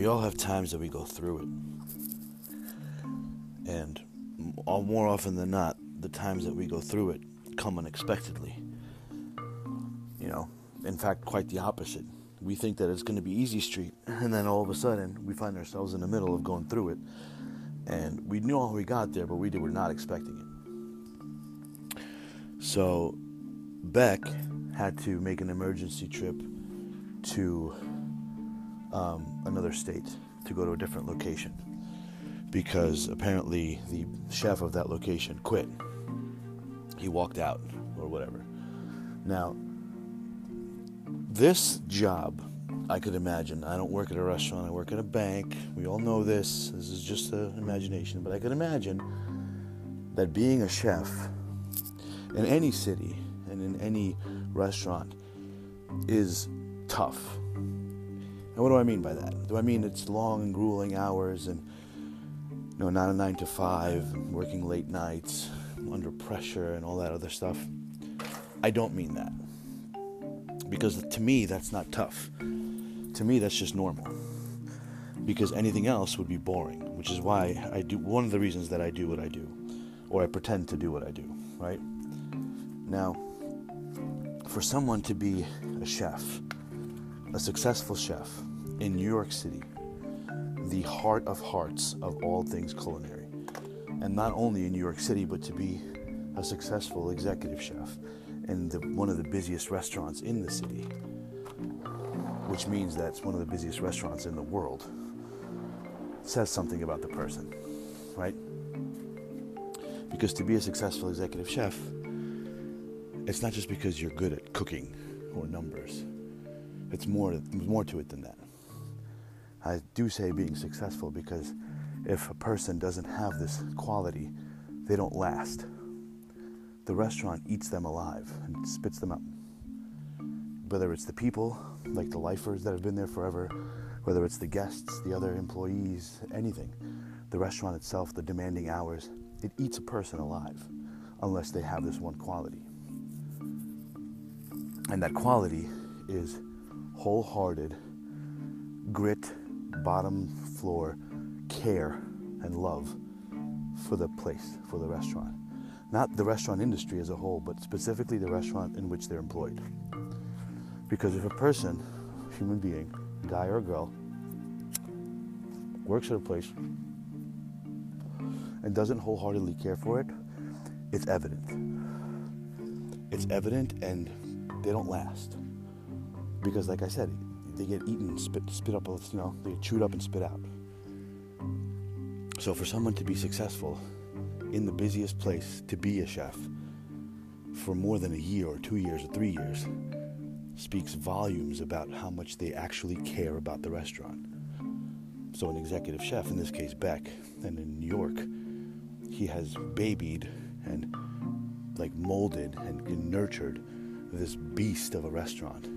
we all have times that we go through it. And more often than not, the times that we go through it come unexpectedly. You know, in fact, quite the opposite. We think that it's going to be easy street, and then all of a sudden, we find ourselves in the middle of going through it. And we knew how we got there, but we were not expecting it. So, Beck had to make an emergency trip to um, another state to go to a different location because apparently the chef of that location quit. He walked out or whatever. Now, this job, I could imagine. I don't work at a restaurant, I work at a bank. We all know this. This is just an imagination, but I could imagine that being a chef in any city and in any restaurant is tough. And what do I mean by that? Do I mean it's long and grueling hours and you know not a nine to five, working late nights, under pressure and all that other stuff? I don't mean that. Because to me that's not tough. To me that's just normal. Because anything else would be boring, which is why I do one of the reasons that I do what I do or I pretend to do what I do, right? Now, for someone to be a chef, a successful chef in New York City, the heart of hearts of all things culinary, and not only in New York City, but to be a successful executive chef in the, one of the busiest restaurants in the city, which means that it's one of the busiest restaurants in the world, says something about the person, right? Because to be a successful executive chef, it's not just because you're good at cooking or numbers. It's more more to it than that. I do say being successful because if a person doesn't have this quality, they don't last. The restaurant eats them alive and spits them out. Whether it's the people, like the lifers that have been there forever, whether it's the guests, the other employees, anything, the restaurant itself, the demanding hours, it eats a person alive unless they have this one quality. And that quality is wholehearted, grit, bottom floor care and love for the place, for the restaurant. Not the restaurant industry as a whole, but specifically the restaurant in which they're employed. Because if a person, human being, guy or girl, works at a place and doesn't wholeheartedly care for it, it's evident. It's evident and they don't last. Because, like I said, they get eaten, spit, spit up, you know, they get chewed up and spit out. So, for someone to be successful in the busiest place to be a chef for more than a year or two years or three years speaks volumes about how much they actually care about the restaurant. So, an executive chef, in this case Beck, and in New York, he has babied and like molded and nurtured this beast of a restaurant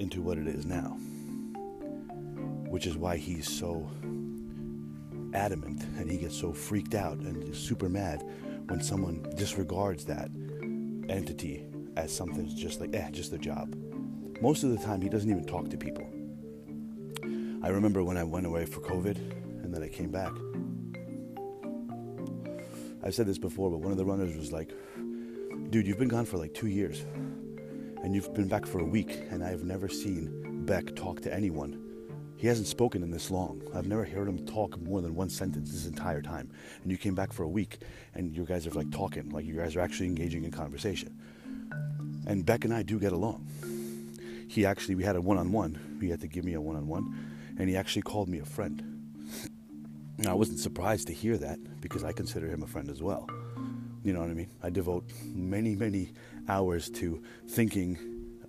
into what it is now. Which is why he's so adamant and he gets so freaked out and super mad when someone disregards that entity as something just like, eh, just a job. Most of the time, he doesn't even talk to people. I remember when I went away for COVID and then I came back. I've said this before, but one of the runners was like, dude, you've been gone for like two years and you've been back for a week, and I've never seen Beck talk to anyone. He hasn't spoken in this long. I've never heard him talk more than one sentence this entire time. And you came back for a week, and you guys are like talking, like you guys are actually engaging in conversation. And Beck and I do get along. He actually, we had a one on one. He had to give me a one on one, and he actually called me a friend. Now, I wasn't surprised to hear that because I consider him a friend as well. You know what I mean? I devote many, many hours to thinking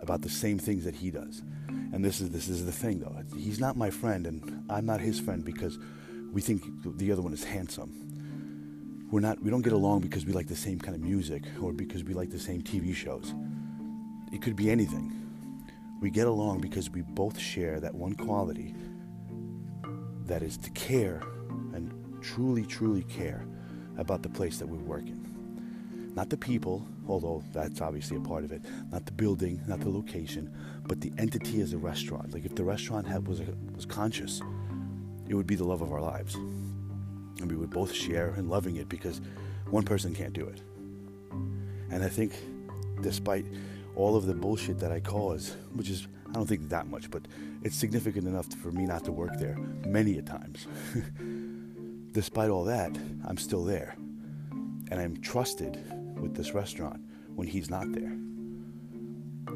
about the same things that he does. And this is this is the thing though. He's not my friend and I'm not his friend because we think the other one is handsome. We're not we don't get along because we like the same kind of music or because we like the same TV shows. It could be anything. We get along because we both share that one quality that is to care and truly truly care about the place that we work in not the people although that's obviously a part of it. Not the building, not the location, but the entity as a restaurant. Like if the restaurant had, was, was conscious, it would be the love of our lives. And we would both share in loving it because one person can't do it. And I think despite all of the bullshit that I cause, which is, I don't think that much, but it's significant enough for me not to work there many a times. despite all that, I'm still there. And I'm trusted with this restaurant when he's not there.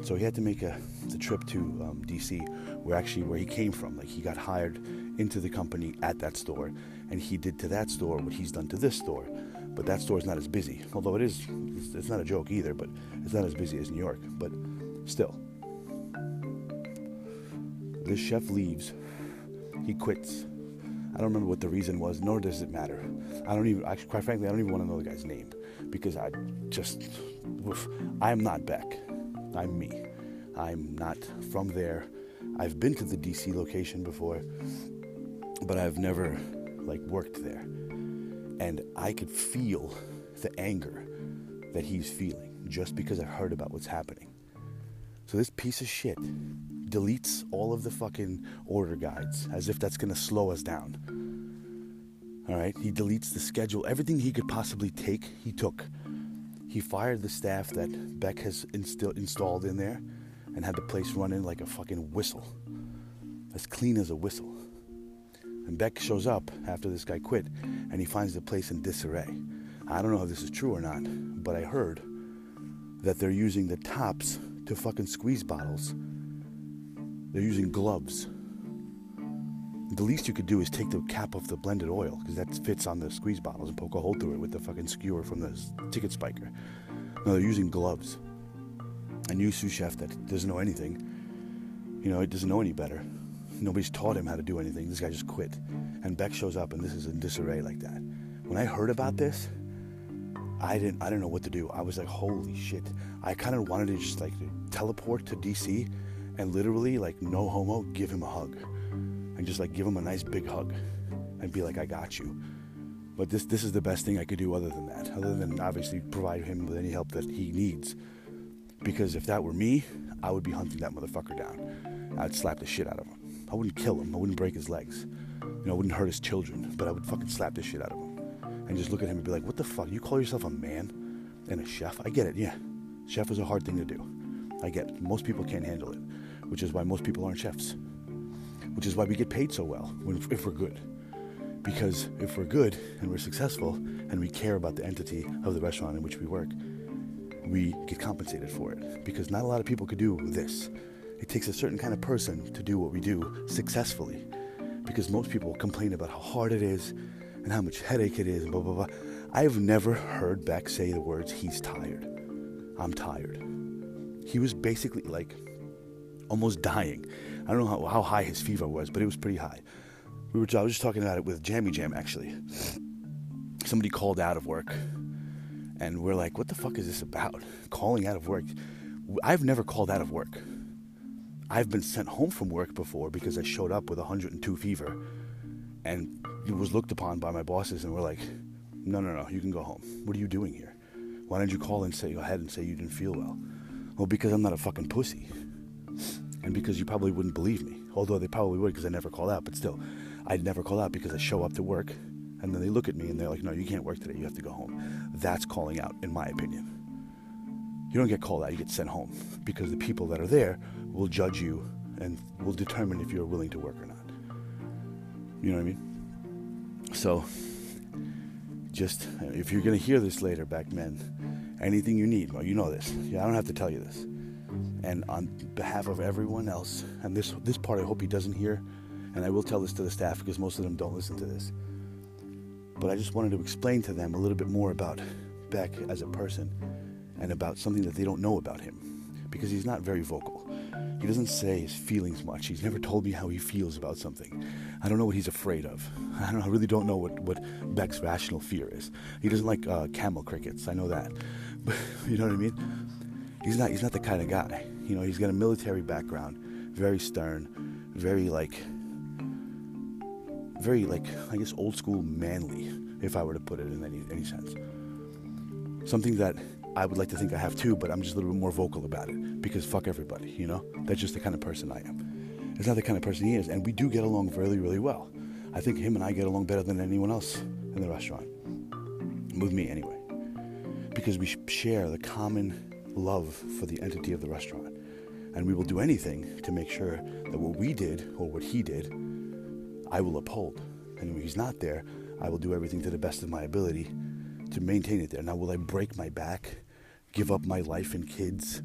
So he had to make a the trip to um, DC, where actually where he came from. Like he got hired into the company at that store, and he did to that store what he's done to this store. But that store is not as busy, although it is. It's, it's not a joke either, but it's not as busy as New York. But still, this chef leaves. He quits. I don't remember what the reason was, nor does it matter. I don't even, actually, quite frankly, I don't even want to know the guy's name because I just, oof, I'm not Beck. I'm me. I'm not from there. I've been to the DC location before, but I've never like worked there. And I could feel the anger that he's feeling just because I heard about what's happening. So this piece of shit deletes all of the fucking order guides as if that's gonna slow us down. All right, he deletes the schedule, everything he could possibly take, he took. He fired the staff that Beck has instill- installed in there and had the place running like a fucking whistle, as clean as a whistle. And Beck shows up after this guy quit and he finds the place in disarray. I don't know if this is true or not, but I heard that they're using the tops to fucking squeeze bottles. They're using gloves. The least you could do is take the cap off the blended oil because that fits on the squeeze bottles and poke a hole through it with the fucking skewer from the ticket spiker. No, they're using gloves. A new sous chef that doesn't know anything, you know, it doesn't know any better. Nobody's taught him how to do anything. This guy just quit. And Beck shows up and this is in disarray like that. When I heard about this, I didn't I didn't know what to do. I was like, holy shit. I kind of wanted to just like teleport to DC and literally like no homo give him a hug. And just like give him a nice big hug and be like, I got you. But this this is the best thing I could do other than that. Other than obviously provide him with any help that he needs. Because if that were me, I would be hunting that motherfucker down. I'd slap the shit out of him. I wouldn't kill him. I wouldn't break his legs. You know, I wouldn't hurt his children. But I would fucking slap the shit out of him. And just look at him and be like, what the fuck? You call yourself a man and a chef? I get it, yeah. Chef is a hard thing to do. I get it. Most people can't handle it, which is why most people aren't chefs. Which is why we get paid so well if we're good. Because if we're good and we're successful and we care about the entity of the restaurant in which we work, we get compensated for it. Because not a lot of people could do this. It takes a certain kind of person to do what we do successfully. Because most people complain about how hard it is and how much headache it is, and blah, blah, blah. I've never heard Beck say the words, he's tired. I'm tired. He was basically like almost dying. I don't know how, how high his fever was, but it was pretty high. We were, I was just talking about it with Jammy Jam actually. Somebody called out of work, and we're like, what the fuck is this about? Calling out of work. I've never called out of work. I've been sent home from work before because I showed up with 102 fever and it was looked upon by my bosses and were like, no, no, no, you can go home. What are you doing here? Why didn't you call and say ahead and say you didn't feel well? Well, because I'm not a fucking pussy. And because you probably wouldn't believe me. Although they probably would because I never called out, but still, I'd never call out because I show up to work and then they look at me and they're like, no, you can't work today. You have to go home. That's calling out, in my opinion. You don't get called out, you get sent home because the people that are there will judge you and will determine if you're willing to work or not. You know what I mean? So, just if you're gonna hear this later, Beck men, anything you need, well, you know this. Yeah, I don't have to tell you this. And on behalf of everyone else, and this this part I hope he doesn't hear, and I will tell this to the staff because most of them don't listen to this. But I just wanted to explain to them a little bit more about Beck as a person and about something that they don't know about him because he's not very vocal. He doesn't say his feelings much. He's never told me how he feels about something. I don't know what he's afraid of. I, don't, I really don't know what, what Beck's rational fear is. He doesn't like uh, camel crickets. I know that. But you know what I mean? He's not. He's not the kind of guy. You know, he's got a military background, very stern, very like, very like I guess old school manly, if I were to put it in any any sense. Something that I would like to think I have too, but I'm just a little bit more vocal about it because fuck everybody, you know? That's just the kind of person I am. It's not the kind of person he is, and we do get along really, really well. I think him and I get along better than anyone else in the restaurant. With me, anyway. Because we share the common love for the entity of the restaurant. And we will do anything to make sure that what we did or what he did, I will uphold. And when he's not there, I will do everything to the best of my ability to maintain it there. Now, will I break my back, give up my life and kids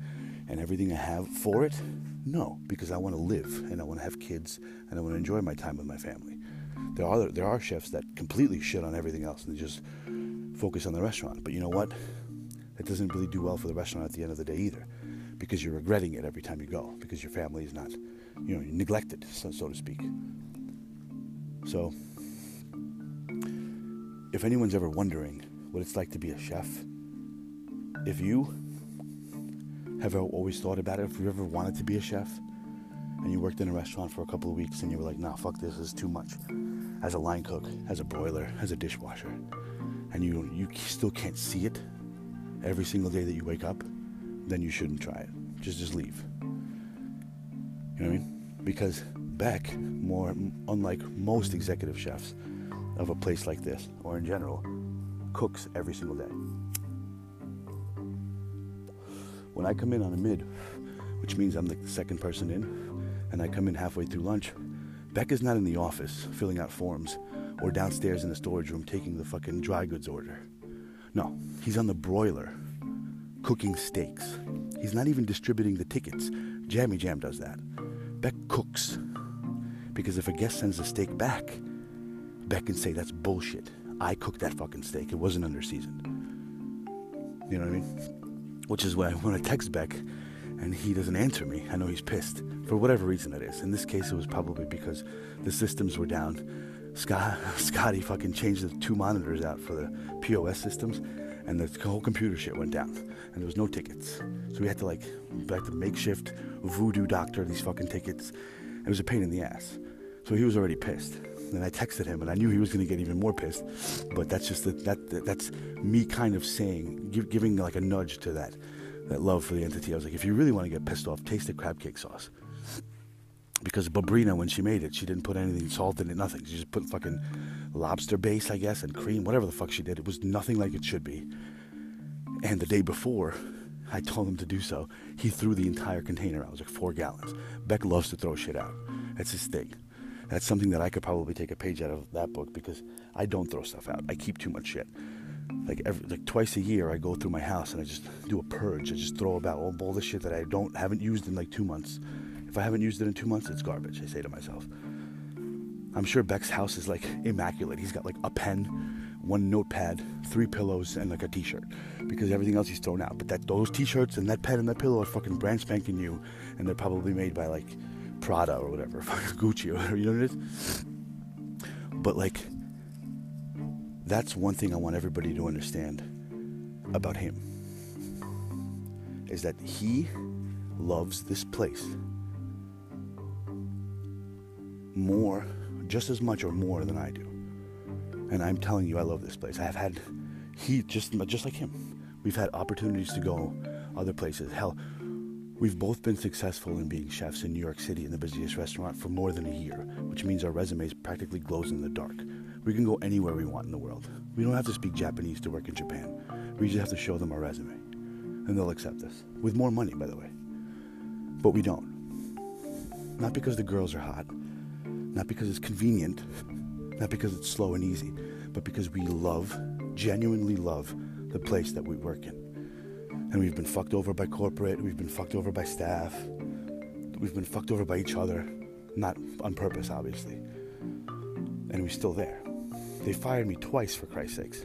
and everything I have for it? No, because I want to live and I want to have kids and I want to enjoy my time with my family. There are there are chefs that completely shit on everything else and just focus on the restaurant. But you know what? It doesn't really do well for the restaurant at the end of the day either, because you're regretting it every time you go because your family is not, you know, neglected, so, so to speak. So, if anyone's ever wondering what it's like to be a chef, if you have always thought about it, if you ever wanted to be a chef, and you worked in a restaurant for a couple of weeks and you were like, nah, fuck this, this is too much. As a line cook, as a broiler, as a dishwasher, and you you still can't see it every single day that you wake up, then you shouldn't try it. Just just leave. You know what I mean? Because Beck, more unlike most executive chefs of a place like this, or in general, cooks every single day. When I come in on a mid, which means I'm the second person in, and I come in halfway through lunch, Beck is not in the office filling out forms or downstairs in the storage room taking the fucking dry goods order. No, he's on the broiler cooking steaks. He's not even distributing the tickets. Jammy Jam does that. Beck cooks. Because if a guest sends a steak back, Beck can say that's bullshit. I cooked that fucking steak. It wasn't under seasoned. You know what I mean? Which is why when I text Beck and he doesn't answer me, I know he's pissed for whatever reason it is. In this case, it was probably because the systems were down. Scott, Scotty fucking changed the two monitors out for the POS systems, and the whole computer shit went down, and there was no tickets. So we had to like, had to makeshift voodoo doctor these fucking tickets. It was a pain in the ass. So he was already pissed. And I texted him, and I knew he was going to get even more pissed. But that's just the, that that's me kind of saying, give, giving like a nudge to that that love for the entity. I was like, if you really want to get pissed off, taste the crab cake sauce. Because Babrina, when she made it, she didn't put anything salt in it, nothing. She just put fucking lobster base, I guess, and cream, whatever the fuck she did. It was nothing like it should be. And the day before, I told him to do so. He threw the entire container out. It was like four gallons. Beck loves to throw shit out. That's his thing. That's something that I could probably take a page out of that book because I don't throw stuff out. I keep too much shit. Like every, like twice a year, I go through my house and I just do a purge. I just throw about all, all the shit that I don't haven't used in like two months. If I haven't used it in two months, it's garbage. I say to myself. I'm sure Beck's house is like immaculate. He's got like a pen, one notepad, three pillows, and like a T-shirt because everything else he's thrown out. But that those T-shirts and that pen and that pillow are fucking brand spanking new, and they're probably made by like Prada or whatever, fucking Gucci or whatever, you know what it is? But like, that's one thing I want everybody to understand about him is that he loves this place more, just as much or more than I do. And I'm telling you, I love this place. I have had, he just just like him, we've had opportunities to go other places. Hell, We've both been successful in being chefs in New York City in the busiest restaurant for more than a year, which means our resumes practically glows in the dark. We can go anywhere we want in the world. We don't have to speak Japanese to work in Japan. We just have to show them our resume. And they'll accept us. With more money, by the way. But we don't. Not because the girls are hot, not because it's convenient, not because it's slow and easy, but because we love, genuinely love, the place that we work in. And we've been fucked over by corporate, we've been fucked over by staff, we've been fucked over by each other. Not on purpose, obviously. And we're still there. They fired me twice, for Christ's sakes,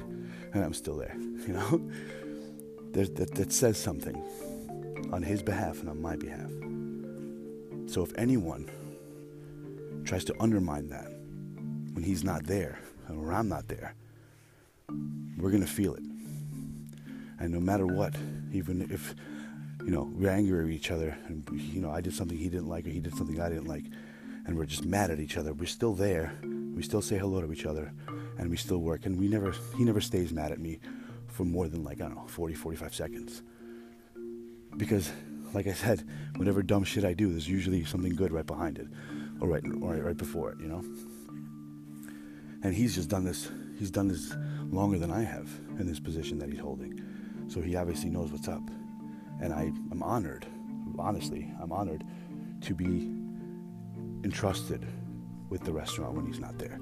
and I'm still there, you know? That, that says something on his behalf and on my behalf. So if anyone tries to undermine that when he's not there or I'm not there, we're going to feel it. And no matter what, even if you know we're angry at each other, and you know I did something he didn't like, or he did something I didn't like, and we're just mad at each other, we're still there. We still say hello to each other, and we still work. And we never, he never stays mad at me for more than like, I don't know, 40, 45 seconds. Because, like I said, whatever dumb shit I do, there's usually something good right behind it, or right, right, right before it, you know. And he's just done this. He's done this longer than I have in this position that he's holding, so he obviously knows what's up. And I, I'm honored, honestly, I'm honored to be entrusted with the restaurant when he's not there.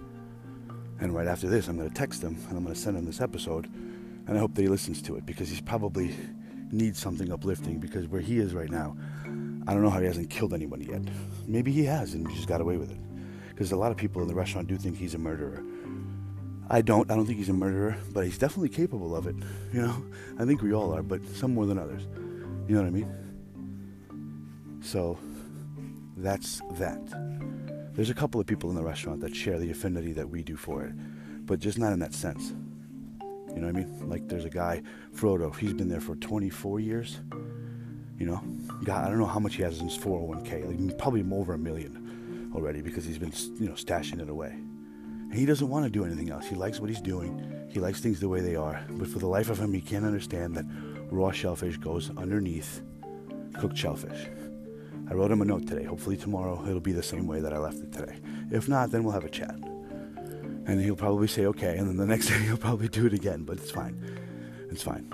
And right after this, I'm going to text him and I'm going to send him this episode. And I hope that he listens to it because he's probably needs something uplifting because where he is right now, I don't know how he hasn't killed anybody yet. Maybe he has and he just got away with it. Because a lot of people in the restaurant do think he's a murderer. I don't. I don't think he's a murderer, but he's definitely capable of it. You know, I think we all are, but some more than others. You know what I mean? So that's that. There's a couple of people in the restaurant that share the affinity that we do for it, but just not in that sense. You know what I mean? Like there's a guy, Frodo. He's been there for 24 years. You know, God, I don't know how much he has in his 401k. Like probably over a million already because he's been, you know, stashing it away. And he doesn't want to do anything else. He likes what he's doing. He likes things the way they are. But for the life of him, he can't understand that raw shellfish goes underneath cooked shellfish. I wrote him a note today. Hopefully tomorrow it'll be the same way that I left it today. If not, then we'll have a chat. And he'll probably say okay, and then the next day he'll probably do it again, but it's fine. It's fine.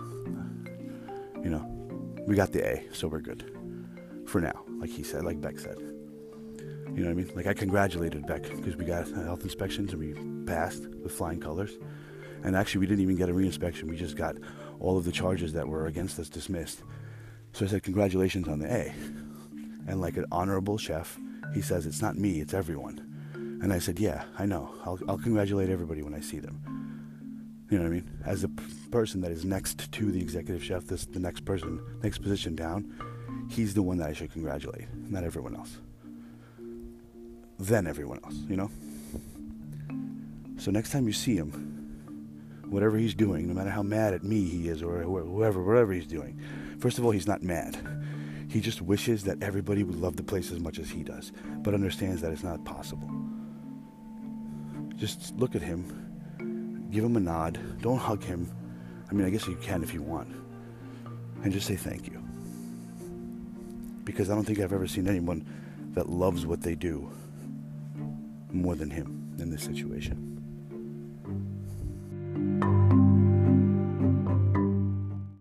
You know, we got the A, so we're good. For now, like he said, like Beck said. You know what I mean? Like I congratulated Beck because we got health inspections and we passed with flying colors. And actually, we didn't even get a reinspection. We just got all of the charges that were against us dismissed. So I said, congratulations on the A. And like an honorable chef, he says, it's not me, it's everyone. And I said, yeah, I know. I'll, I'll congratulate everybody when I see them. You know what I mean? As the person that is next to the executive chef, this the next person, next position down, he's the one that I should congratulate, not everyone else. Then everyone else, you know? So next time you see him, whatever he's doing, no matter how mad at me he is or whoever, whatever he's doing, first of all, he's not mad. He just wishes that everybody would love the place as much as he does, but understands that it's not possible. Just look at him, give him a nod, don't hug him. I mean, I guess you can if you want, and just say thank you. Because I don't think I've ever seen anyone that loves what they do more than him in this situation.